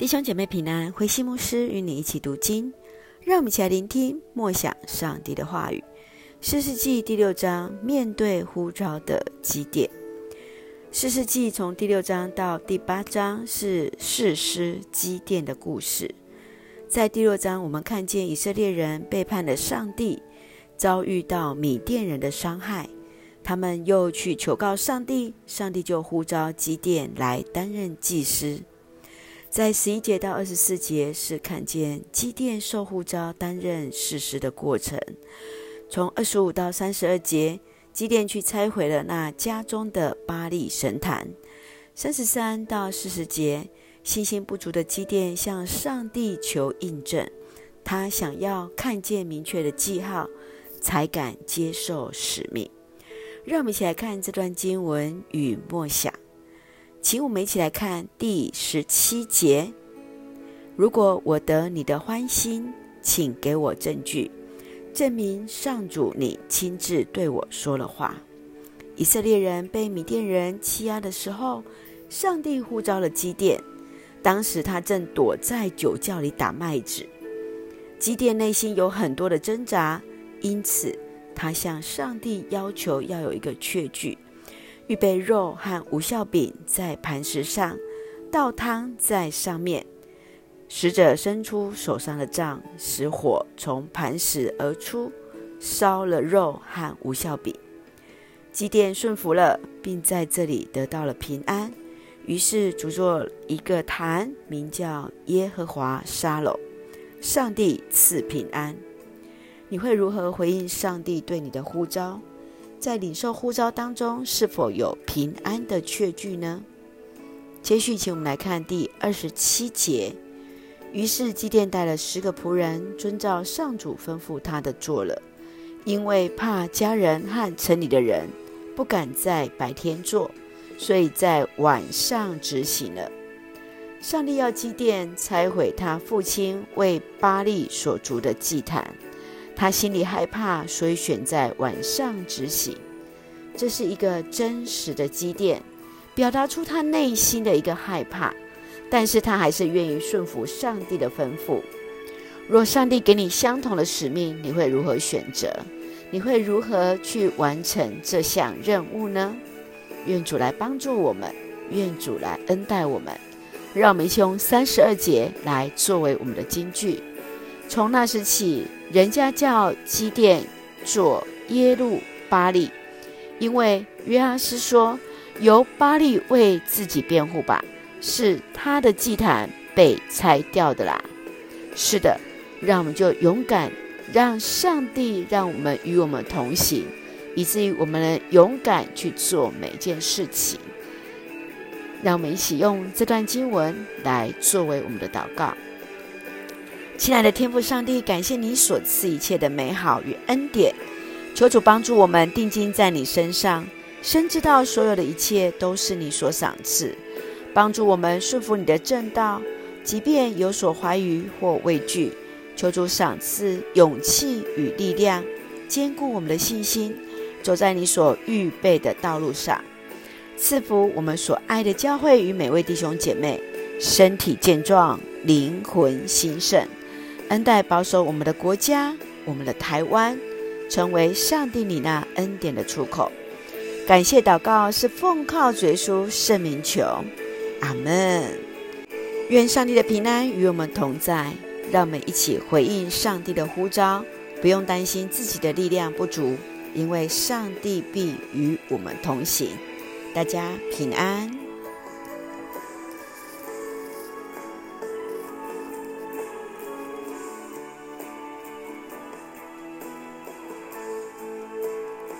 弟兄姐妹平安，慧馨牧师与你一起读经，让我们一起来聆听默想上帝的话语。四世纪第六章，面对呼召的基甸。四世纪从第六章到第八章是士师基甸的故事。在第六章，我们看见以色列人背叛了上帝，遭遇到米甸人的伤害，他们又去求告上帝，上帝就呼召基甸来担任祭司。在十一节到二十四节是看见基甸受呼召担任士师的过程。从二十五到三十二节，基甸去拆毁了那家中的巴力神坛。三十三到四十节，信心不足的基甸向上帝求印证，他想要看见明确的记号，才敢接受使命。让我们一起来看这段经文与默想。请我们一起来看第十七节。如果我得你的欢心，请给我证据，证明上主你亲自对我说了话。以色列人被米甸人欺压的时候，上帝呼召了基甸。当时他正躲在酒窖里打麦子。基甸内心有很多的挣扎，因此他向上帝要求要有一个确据。预备肉和无效饼在磐石上，倒汤在上面。使者伸出手上的杖，使火从磐石而出，烧了肉和无效饼。基甸顺服了，并在这里得到了平安。于是主作一个坛，名叫耶和华沙龙，上帝赐平安。你会如何回应上帝对你的呼召？在领受呼召当中，是否有平安的确据呢？接续，请我们来看第二十七节。于是基甸带了十个仆人，遵照上主吩咐他的做了，因为怕家人和城里的人不敢在白天做，所以在晚上执行了。上帝要基甸拆毁他父亲为巴力所筑的祭坛。他心里害怕，所以选在晚上执行。这是一个真实的积淀，表达出他内心的一个害怕，但是他还是愿意顺服上帝的吩咐。若上帝给你相同的使命，你会如何选择？你会如何去完成这项任务呢？愿主来帮助我们，愿主来恩待我们。让我们用三十二节来作为我们的金句。从那时起，人家叫基甸做耶路巴力，因为约阿斯说：“由巴力为自己辩护吧，是他的祭坛被拆掉的啦。”是的，让我们就勇敢，让上帝让我们与我们同行，以至于我们能勇敢去做每件事情。让我们一起用这段经文来作为我们的祷告。亲爱的天父上帝，感谢你所赐一切的美好与恩典，求主帮助我们定睛在你身上，深知道所有的一切都是你所赏赐，帮助我们顺服你的正道，即便有所怀疑或畏惧，求主赏赐勇气与力量，坚固我们的信心，走在你所预备的道路上，赐福我们所爱的教会与每位弟兄姐妹，身体健壮，灵魂兴盛。恩待保守我们的国家，我们的台湾，成为上帝你那恩典的出口。感谢祷告是奉靠主耶稣圣名求，阿门。愿上帝的平安与我们同在，让我们一起回应上帝的呼召，不用担心自己的力量不足，因为上帝必与我们同行。大家平安。